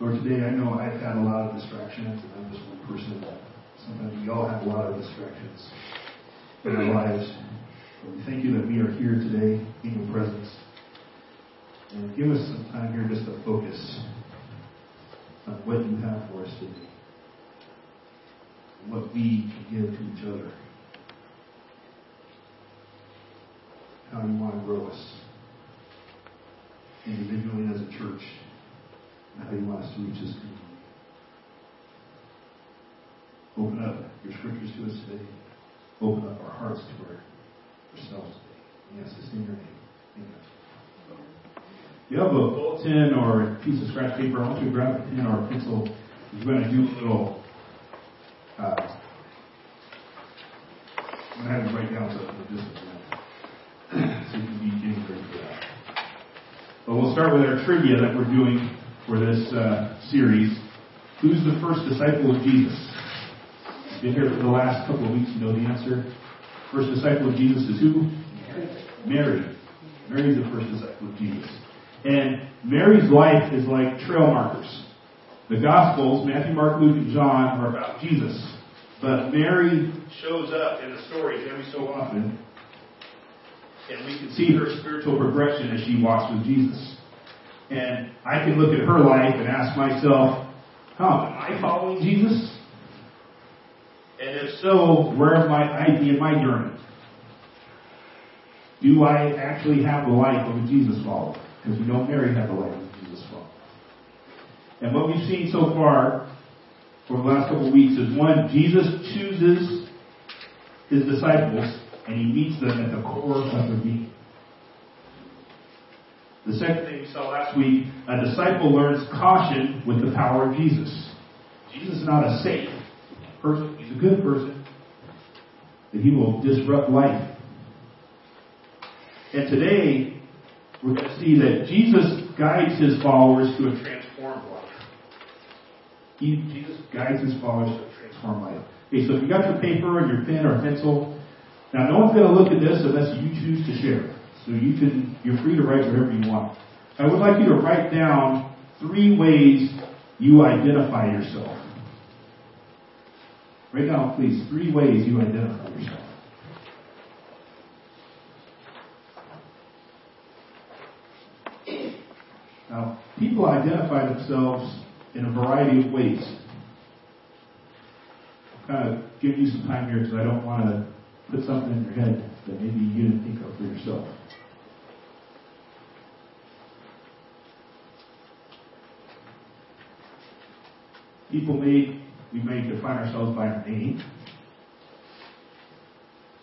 Lord, today I know I've had a lot of distractions, and I'm just one person. Sometimes we all have a lot of distractions in our lives. But we thank you that we are here today in your presence. And give us some time here just to focus on what you have for us today. What we can give to each other. How you want to grow us individually as a church. How you want us to reach this community. Open up your scriptures to us today. Open up our hearts to our, ourselves today. Yes, it's in your name. Amen. You have a bulletin or a piece of scratch paper, I want you to grab a pen or a pencil. We're going to do a little. Uh, I'm going to have you write down in just a so you can be getting ready for that. But we'll start with our trivia that we're doing for this uh, series. Who's the first disciple of Jesus? Been here for the last couple of weeks, you know the answer. First disciple of Jesus is who? Mary. Mary is the first disciple of Jesus. And Mary's life is like trail markers. The Gospels, Matthew, Mark, Luke, and John, are about Jesus. But Mary shows up in the stories every so often. And we can see her spiritual progression as she walks with Jesus. And I can look at her life and ask myself, how am I following Jesus? And if so, where am I be in my journey? Do I actually have the life of a Jesus follower? Because we know Mary had the life of a Jesus follower. And what we've seen so far for the last couple of weeks is one, Jesus chooses his disciples and he meets them at the core of their being. The second thing we saw last week, a disciple learns caution with the power of Jesus. Jesus is not a safe person, he's a good person, but he will disrupt life. And today, we're going to see that Jesus guides his followers to a transformed life. He, Jesus guides his followers to a transformed life. Okay, so if you got your paper and your pen or pencil, now no one's going to look at this unless you choose to share. So you can, you're free to write whatever you want. I would like you to write down three ways you identify yourself. Write down, please, three ways you identify yourself. Now, people identify themselves in a variety of ways. I'll kind of give you some time here because I don't want to put something in your head that maybe you didn't think of for yourself. People may, we may define ourselves by our name,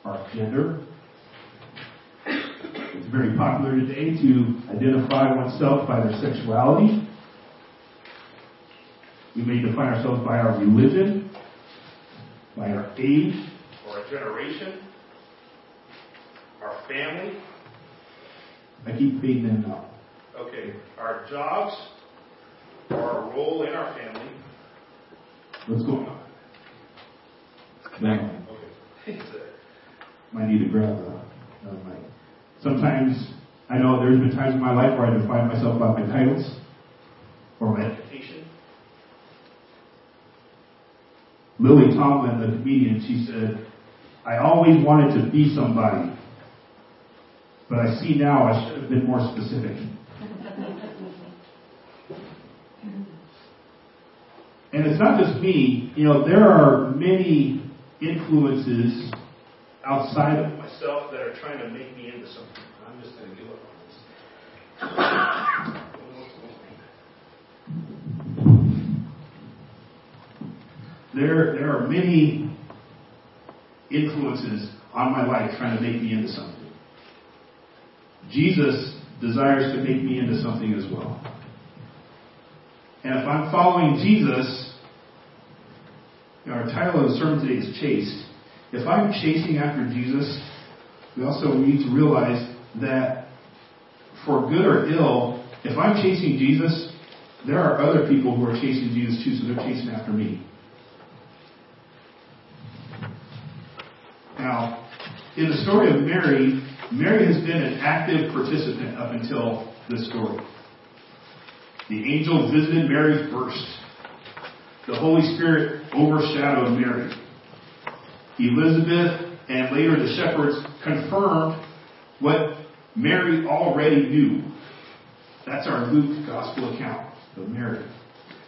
our gender. It's very popular today to identify oneself by their sexuality. We may define ourselves by our religion, by our age or our generation, family. I keep fading in up. Okay, our jobs or our role in our family. What's going on? Connecting. Okay. Might need to grab a, another mic. Sometimes, I know there's been times in my life where I define myself by my titles or my education. Lily Tomlin, the comedian, she said, I always wanted to be somebody, but I see now I should have been more specific. And it's not just me, you know, there are many influences outside of myself that are trying to make me into something. I'm just going to give up on this. There, there are many influences on my life trying to make me into something. Jesus desires to make me into something as well. And if I'm following Jesus, our title of the sermon today is Chased. If I'm chasing after Jesus, we also need to realize that for good or ill, if I'm chasing Jesus, there are other people who are chasing Jesus too, so they're chasing after me. Now, in the story of Mary, Mary has been an active participant up until this story. The angel visited Mary first. The Holy Spirit overshadowed Mary. Elizabeth and later the shepherds confirmed what Mary already knew. That's our Luke gospel account of Mary.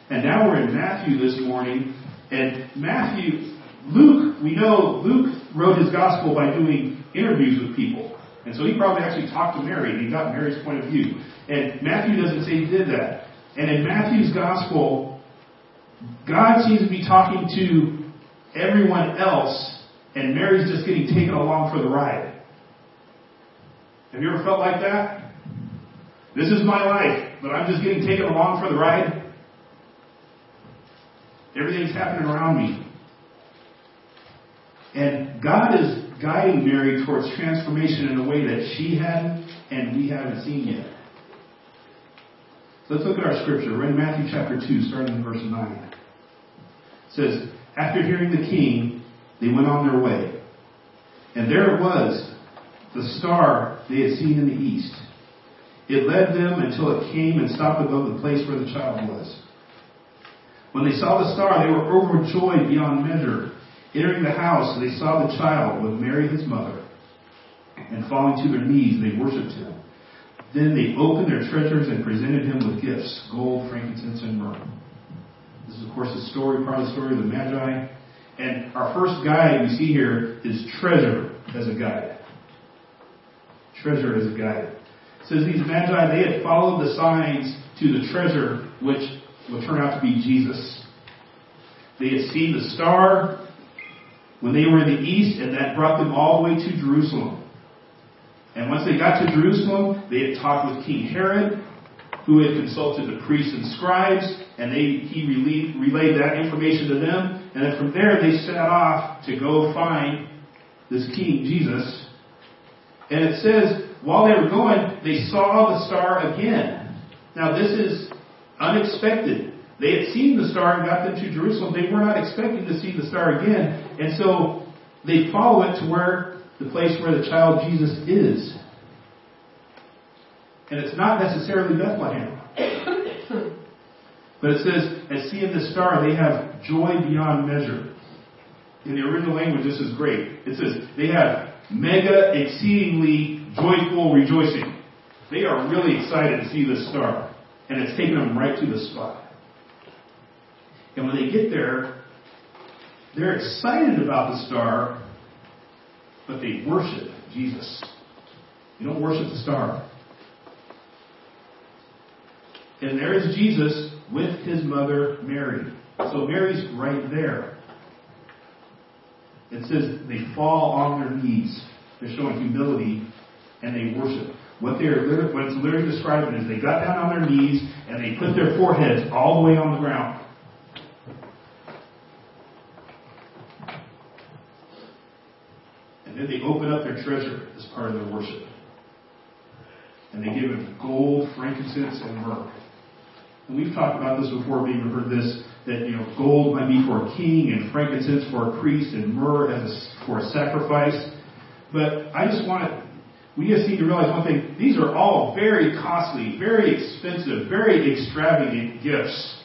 And now we're in Matthew this morning, and Matthew, Luke, we know Luke wrote his gospel by doing interviews with people. And so he probably actually talked to Mary and he got Mary's point of view. And Matthew doesn't say he did that. And in Matthew's gospel, God seems to be talking to everyone else and Mary's just getting taken along for the ride. Have you ever felt like that? This is my life, but I'm just getting taken along for the ride. Everything's happening around me. And God is guiding Mary towards transformation in a way that she hadn't and we haven't seen yet. Let's look at our scripture. We're in Matthew chapter 2, starting in verse 9. It says, After hearing the king, they went on their way. And there it was, the star they had seen in the east. It led them until it came and stopped above the place where the child was. When they saw the star, they were overjoyed beyond measure. Entering the house, they saw the child with Mary his mother, and falling to their knees, they worshipped him. Then they opened their treasures and presented him with gifts, gold, frankincense, and myrrh. This is, of course, the story, part of the story of the Magi. And our first guide we see here is treasure as a guide. Treasure as a guide. It says these Magi, they had followed the signs to the treasure, which will turn out to be Jesus. They had seen the star when they were in the east, and that brought them all the way to Jerusalem. And once they got to Jerusalem, they had talked with King Herod, who had consulted the priests and scribes, and they, he relayed, relayed that information to them. And then from there, they set off to go find this king, Jesus. And it says, while they were going, they saw the star again. Now, this is unexpected. They had seen the star and got them to Jerusalem. They were not expecting to see the star again. And so they follow it to where the place where the child Jesus is. And it's not necessarily Bethlehem. but it says, as seeing the star, they have joy beyond measure. In the original language, this is great. It says, they have mega, exceedingly joyful rejoicing. They are really excited to see this star. And it's taken them right to the spot. And when they get there, they're excited about the star, but they worship Jesus. You don't worship the star. And there is Jesus with his mother Mary. So Mary's right there. It says they fall on their knees. They're showing humility and they worship. What they're what it's literally describing is they got down on their knees and they put their foreheads all the way on the ground. Then they open up their treasure as part of their worship. And they give him gold, frankincense, and myrrh. And we've talked about this before, we even heard this, that, you know, gold might be for a king and frankincense for a priest and myrrh as a, for a sacrifice. But I just want to, we just need to realize one thing. These are all very costly, very expensive, very extravagant gifts.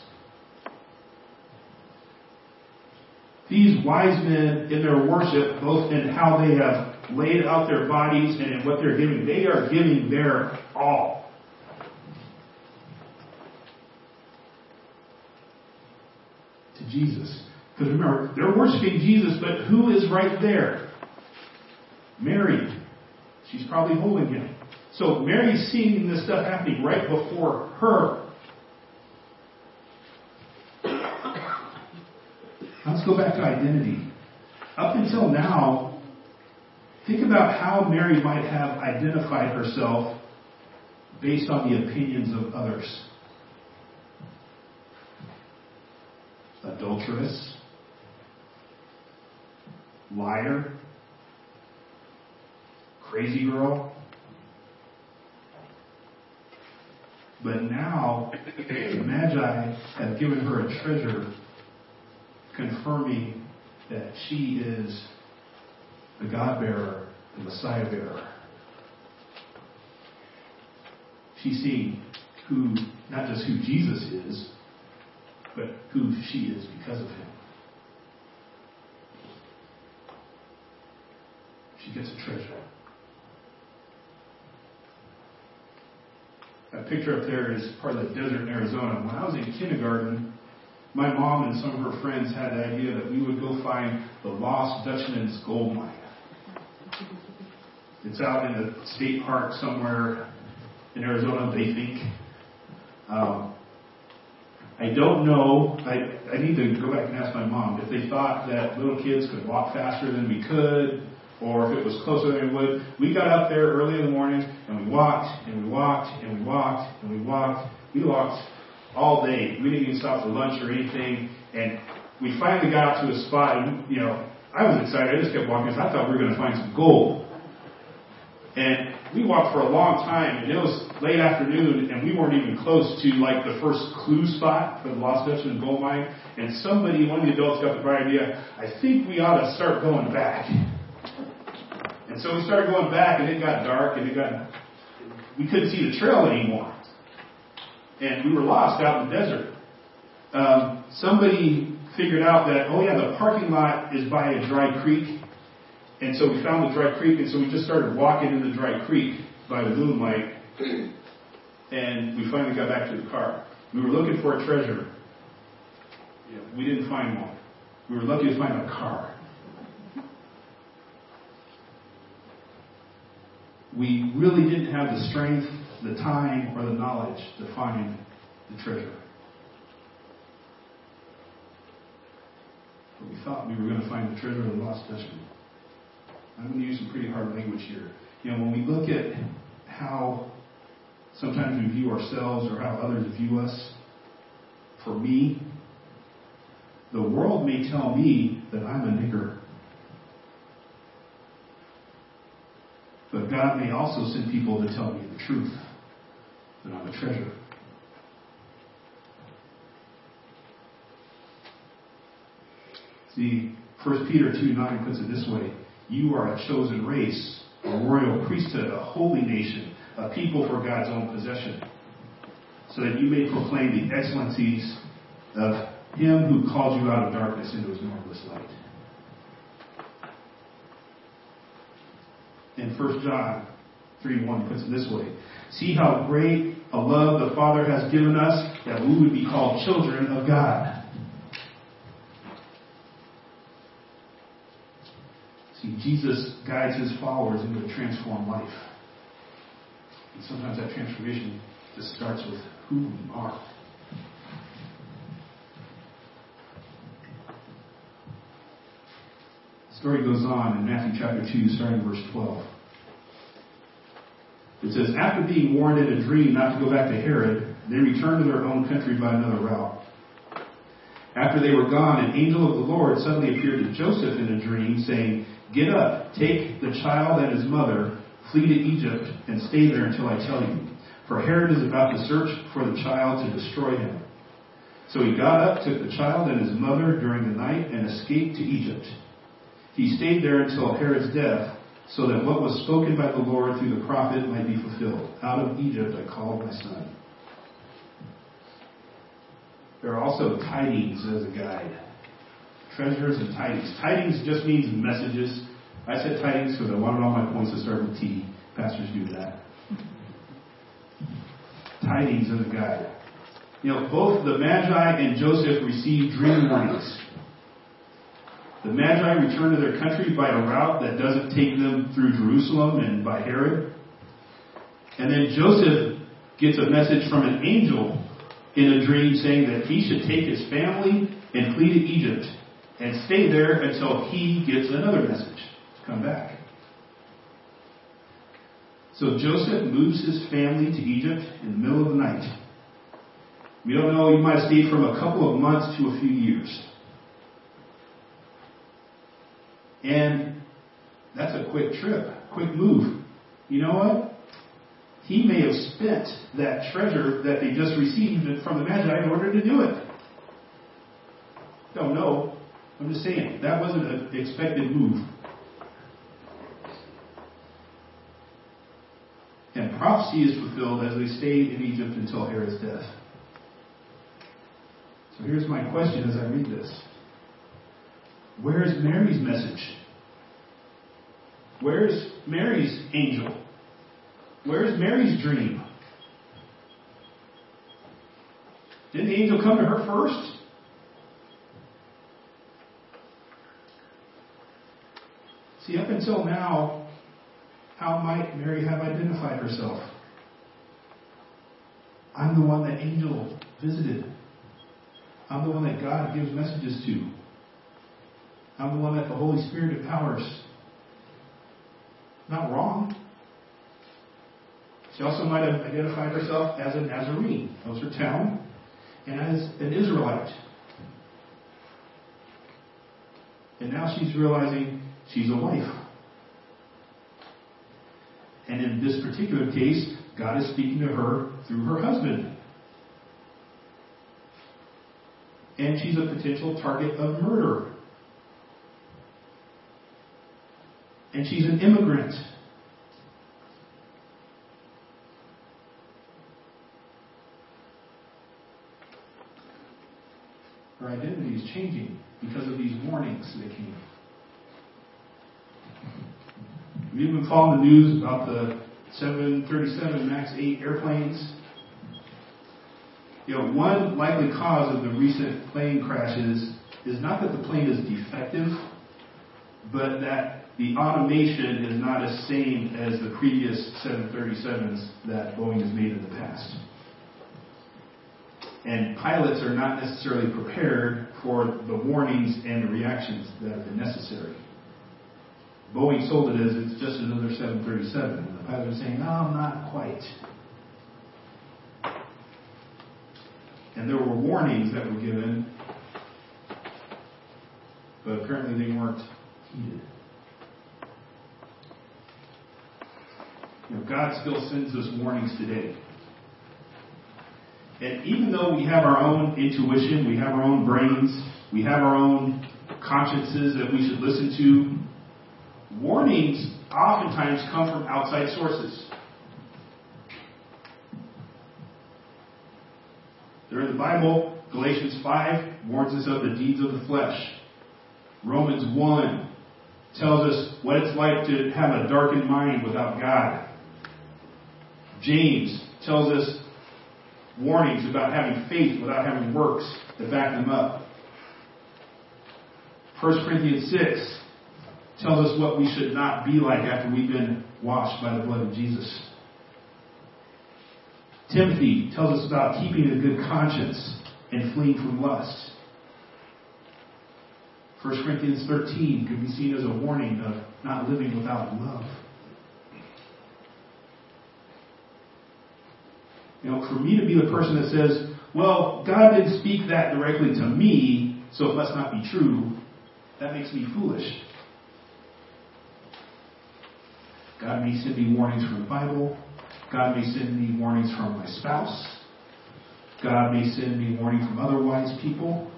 These wise men in their worship, both in how they have laid out their bodies and in what they're giving, they are giving their all. To Jesus. Because remember, they're worshiping Jesus, but who is right there? Mary. She's probably holding him. So Mary's seeing this stuff happening right before her. Let's go back to identity. Up until now, think about how Mary might have identified herself based on the opinions of others. Adulteress, liar, crazy girl. But now, the Magi have given her a treasure confirming that she is the God bearer, the Messiah bearer. She's seeing who, not just who Jesus is, but who she is because of him. She gets a treasure. That picture up there is part of the desert in Arizona. When I was in kindergarten, my mom and some of her friends had the idea that we would go find the lost Dutchman's gold mine. It's out in a state park somewhere in Arizona, they think. Um, I don't know. I, I need to go back and ask my mom if they thought that little kids could walk faster than we could, or if it was closer than we would. We got up there early in the morning and we walked and we walked and we walked and we walked. We walked all day. We didn't even stop for lunch or anything. And we finally got out to a spot, and you know, I was excited. I just kept walking because I thought we were going to find some gold. And we walked for a long time, and it was late afternoon, and we weren't even close to like the first clue spot for the Lost Dutchman gold mine. And somebody, one of the adults, got the bright idea. I think we ought to start going back. And so we started going back, and it got dark, and it got we couldn't see the trail anymore, and we were lost out in the desert. Um, somebody figured out that oh yeah, the parking lot is by a dry creek, and so we found the dry creek, and so we just started walking in the dry creek by the moonlight, and we finally got back to the car. We were looking for a treasure. we didn't find one. We were lucky to find a car. We really didn't have the strength, the time, or the knowledge to find the treasure. But we thought we were going to find the treasure of the lost Dutchman. I'm going to use some pretty hard language here. You know, when we look at how sometimes we view ourselves or how others view us, for me, the world may tell me that I'm a nigger. But God may also send people to tell me the truth that I'm a treasure. See, 1 Peter 2 9 puts it this way you are a chosen race, a royal priesthood, a holy nation, a people for God's own possession, so that you may proclaim the excellencies of Him who called you out of darkness into His marvelous light. In 1 John 3 1 puts it this way See how great a love the Father has given us that we would be called children of God. See, Jesus guides his followers into a transformed life. And sometimes that transformation just starts with who we are. The story goes on in Matthew chapter 2, starting verse 12. It says, After being warned in a dream not to go back to Herod, they returned to their own country by another route. After they were gone, an angel of the Lord suddenly appeared to Joseph in a dream, saying, Get up, take the child and his mother, flee to Egypt, and stay there until I tell you. For Herod is about to search for the child to destroy him. So he got up, took the child and his mother during the night, and escaped to Egypt. He stayed there until Herod's death, so that what was spoken by the Lord through the prophet might be fulfilled. Out of Egypt I called my son. There are also tidings as a guide treasures and tidings. Tidings just means messages. I said tidings because I wanted all my points to start with T. Pastors do that. Tidings as a guide. You know, both the Magi and Joseph received dream warnings. The Magi return to their country by a route that doesn't take them through Jerusalem and by Herod. And then Joseph gets a message from an angel in a dream saying that he should take his family and flee to Egypt and stay there until he gets another message to come back. So Joseph moves his family to Egypt in the middle of the night. We don't know, he might have stayed from a couple of months to a few years. And that's a quick trip, quick move. You know what? He may have spent that treasure that they just received from the Magi in order to do it. Don't know. I'm just saying, that wasn't an expected move. And prophecy is fulfilled as they stayed in Egypt until Herod's death. So here's my question as I read this. Where is Mary's message? Where's Mary's angel? Where's Mary's dream? Didn't the angel come to her first? See, up until now, how might Mary have identified herself? I'm the one that angel visited. I'm the one that God gives messages to. I'm the one that the Holy Spirit empowers. Not wrong. She also might have identified herself as a Nazarene. That was her town. And as an Israelite. And now she's realizing she's a wife. And in this particular case, God is speaking to her through her husband. And she's a potential target of murder. And she's an immigrant. Her identity is changing because of these warnings that came. You been following the news about the 737 MAX 8 airplanes? You know, one likely cause of the recent plane crashes is not that the plane is defective, but that the automation is not as same as the previous 737s that Boeing has made in the past. And pilots are not necessarily prepared for the warnings and the reactions that have been necessary. Boeing sold it as it's just another 737, and the pilot is saying, no, I'm not quite. And there were warnings that were given, but apparently they weren't heeded. Know, God still sends us warnings today. And even though we have our own intuition, we have our own brains, we have our own consciences that we should listen to, warnings oftentimes come from outside sources. They're in the Bible. Galatians 5 warns us of the deeds of the flesh. Romans 1 tells us what it's like to have a darkened mind without God. James tells us warnings about having faith without having works to back them up. 1 Corinthians 6 tells us what we should not be like after we've been washed by the blood of Jesus. Timothy tells us about keeping a good conscience and fleeing from lust. 1 Corinthians 13 could be seen as a warning of not living without love. You know, for me to be the person that says, well, God didn't speak that directly to me, so it must not be true, that makes me foolish. God may send me warnings from the Bible. God may send me warnings from my spouse. God may send me warning from other wise people.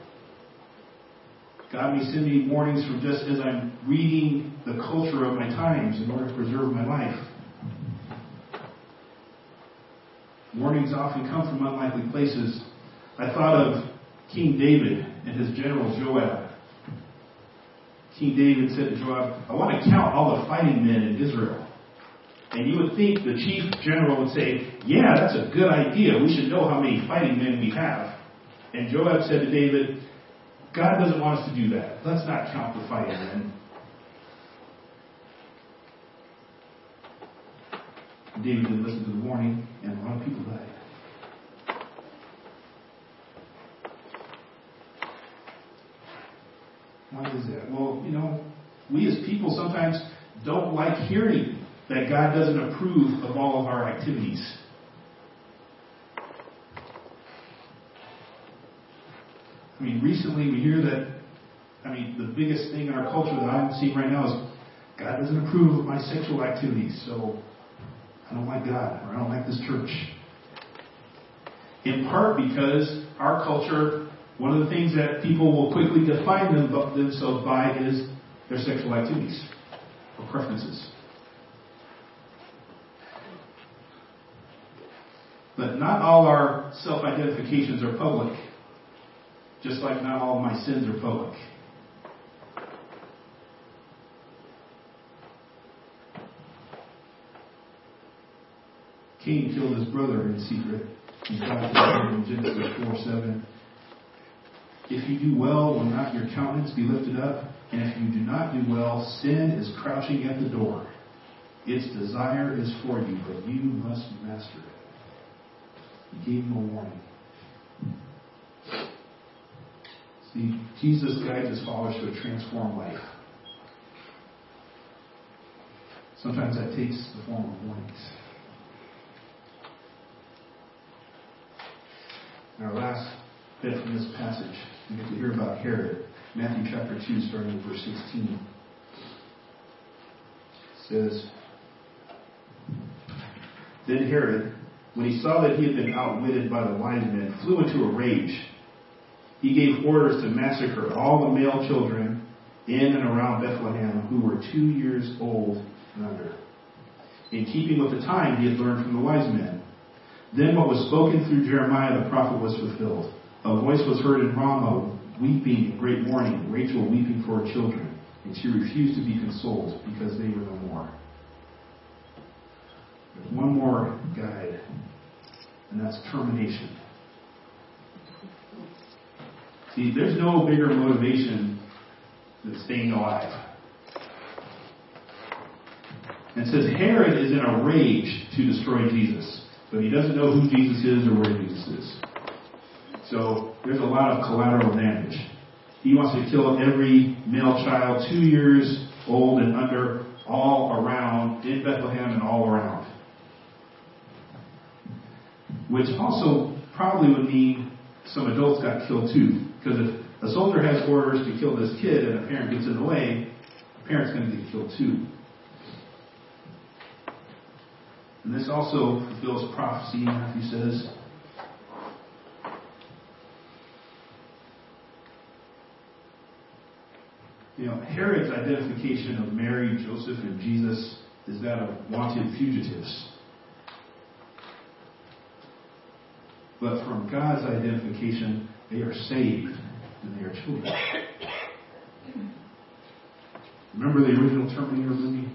God may send me warnings from just as I'm reading the culture of my times in order to preserve my life. Warnings often come from unlikely places. I thought of King David and his general Joab. King David said to Joab, I want to count all the fighting men in Israel. And you would think the chief general would say, Yeah, that's a good idea. We should know how many fighting men we have. And Joab said to David, God doesn't want us to do that. Let's not count the fighting men. David didn't listen to the warning, and a lot of people died. Why is that? Well, you know, we as people sometimes don't like hearing that God doesn't approve of all of our activities. I mean, recently we hear that, I mean, the biggest thing in our culture that I'm seeing right now is God doesn't approve of my sexual activities, so I don't like God or I don't like this church. In part because our culture, one of the things that people will quickly define them, themselves by is their sexual activities or preferences. But not all our self identifications are public, just like not all my sins are public. Cain killed his brother in secret. In Genesis 4 7. If you do well, will not your countenance be lifted up? And if you do not do well, sin is crouching at the door. Its desire is for you, but you must master it. He gave him a warning. See, Jesus guides his followers to a transformed life. Sometimes that takes the form of warnings. In our last bit from this passage, we get to hear about Herod. Matthew chapter 2, starting with verse 16. It says, Then Herod, when he saw that he had been outwitted by the wise men, flew into a rage. He gave orders to massacre all the male children in and around Bethlehem who were two years old and under, in keeping with the time he had learned from the wise men. Then what was spoken through Jeremiah the prophet was fulfilled. A voice was heard in Ramah, weeping in great mourning, Rachel weeping for her children, and she refused to be consoled because they were no more. There's one more guide, and that's termination. See, there's no bigger motivation than staying alive. And says Herod is in a rage to destroy Jesus, but he doesn't know who Jesus is or where Jesus is. So there's a lot of collateral damage. He wants to kill every male child two years old and under all around in Bethlehem and all around. Which also probably would mean some adults got killed too. Because if a soldier has orders to kill this kid and a parent gets in the way, the parent's going to get killed too. And this also fulfills prophecy, Matthew says. You know, Herod's identification of Mary, Joseph, and Jesus is that of wanted fugitives. But from God's identification, they are saved and they are children. Remember the original Terminator movie?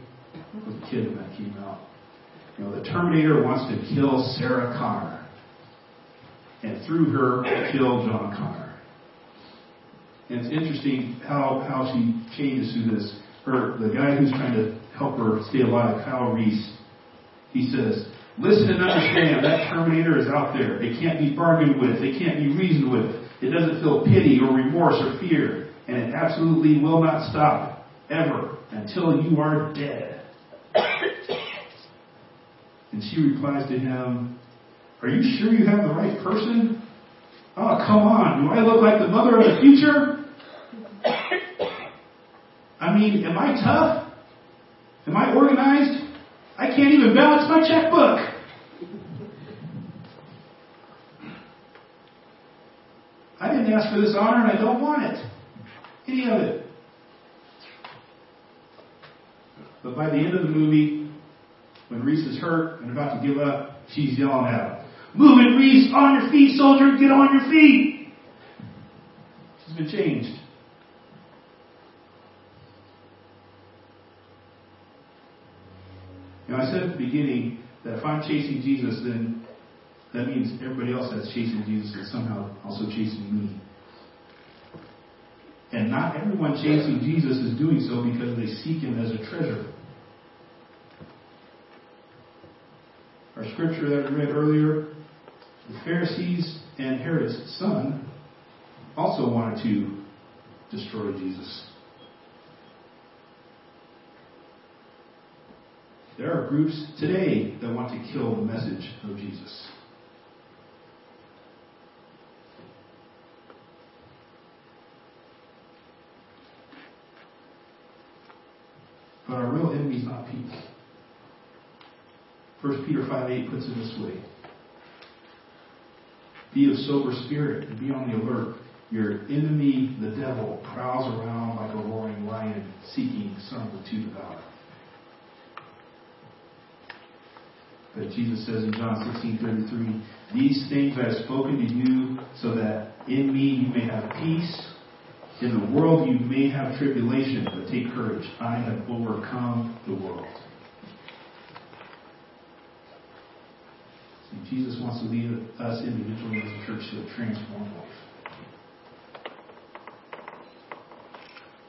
Was a kid when that came out. You know, the Terminator wants to kill Sarah Connor. And through her, kill John Connor. And it's interesting how, how she changes through this. Her, the guy who's trying to help her stay alive, Kyle Reese, he says, Listen and understand, that Terminator is out there. It can't be bargained with. It can't be reasoned with. It doesn't feel pity or remorse or fear. And it absolutely will not stop, ever, until you are dead. And she replies to him, Are you sure you have the right person? Oh, come on. Do I look like the mother of the future? I mean, am I tough? Am I organized? I can't even balance my checkbook. I didn't ask for this honor and I don't want it. Any of it. But by the end of the movie, when Reese is hurt and about to give up, she's yelling at him. Move it, Reese! On your feet, soldier! Get on your feet! She's been changed. Now, I said at the beginning that if I'm chasing Jesus, then that means everybody else that's chasing Jesus is somehow also chasing me. And not everyone chasing Jesus is doing so because they seek him as a treasure. Our scripture that we read earlier, the Pharisees and Herod's son also wanted to destroy Jesus. There are groups today that want to kill the message of Jesus. But our real enemy is not people. 1 Peter 5 8 puts it this way Be of sober spirit and be on the alert. Your enemy, the devil, prowls around like a roaring lion seeking someone to devour. But Jesus says in John 16:33, "These things I have spoken to you, so that in me you may have peace. In the world you may have tribulation, but take courage. I have overcome the world." Jesus wants to lead us individually as a church to a transformed life.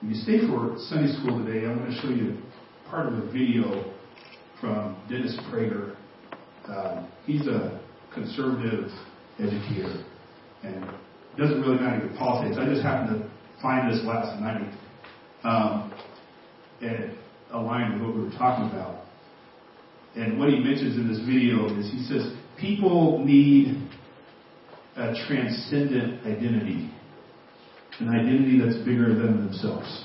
When you stay for Sunday school today, I'm going to show you part of a video from Dennis Prager um, he's a conservative educator, and it doesn't really matter your politics. I just happened to find this last night, um, and aligned with what we were talking about. And what he mentions in this video is he says people need a transcendent identity, an identity that's bigger than themselves.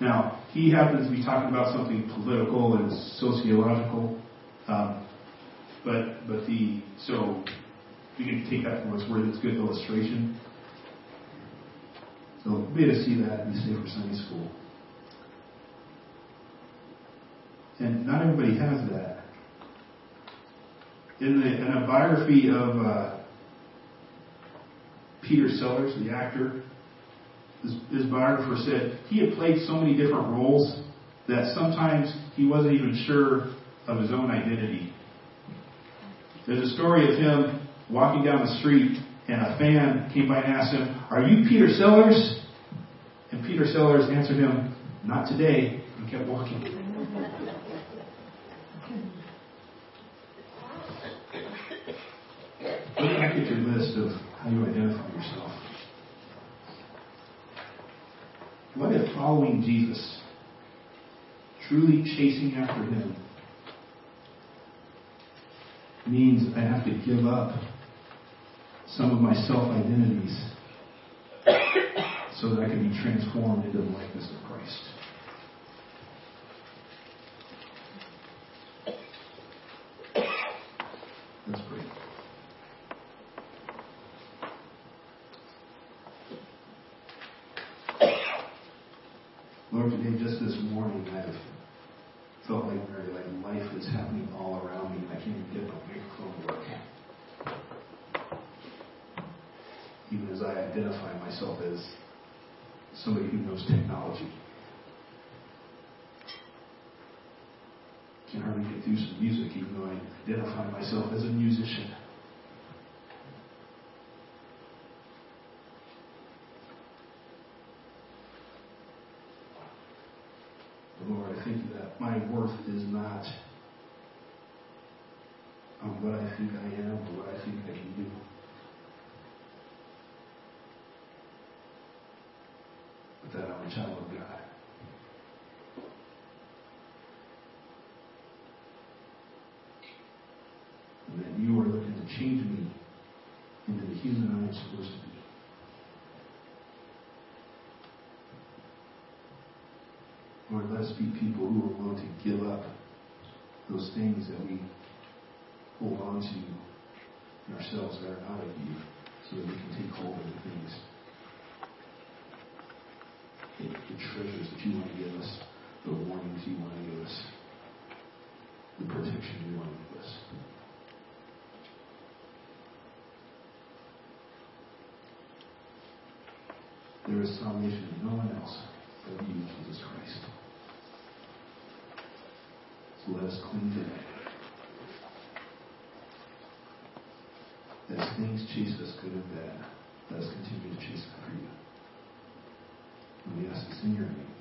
Now, he happens to be talking about something political and sociological. Um, but but the so we can take that for its word. It's good illustration. So be to see that in Safer Sunday School. And not everybody has that. In, the, in a biography of uh, Peter Sellers, the actor, his, his biographer said he had played so many different roles that sometimes he wasn't even sure of his own identity. There's a story of him walking down the street, and a fan came by and asked him, Are you Peter Sellers? And Peter Sellers answered him, Not today, and kept walking. Look back at your list of how you identify yourself. What if following Jesus, truly chasing after him, means I have to give up some of my self identities so that I can be transformed into the likeness of Christ. Let's pray. Lord, today, just this morning, I've felt like Mary, like life is happening all around me and I can't even get my microphone to work. Even as I identify myself as somebody who knows technology. Can hardly get through some music even though I identify myself as a musician. Lord, I think that my worth is not on what I think I am or what I think I can do. But that I'm a child of God. And that you are looking to change me into the human I am supposed to be. Lord, let us be people who are willing to give up those things that we hold on to in ourselves that are not of you so that we can take hold of the things, the, the treasures that you want to give us, the warnings you want to give us, the protection you want to give us. There is salvation in no one else but you, Jesus Christ. So let us cling to that. As things chase us good and bad, let us continue to chase after you. And we ask this in your name.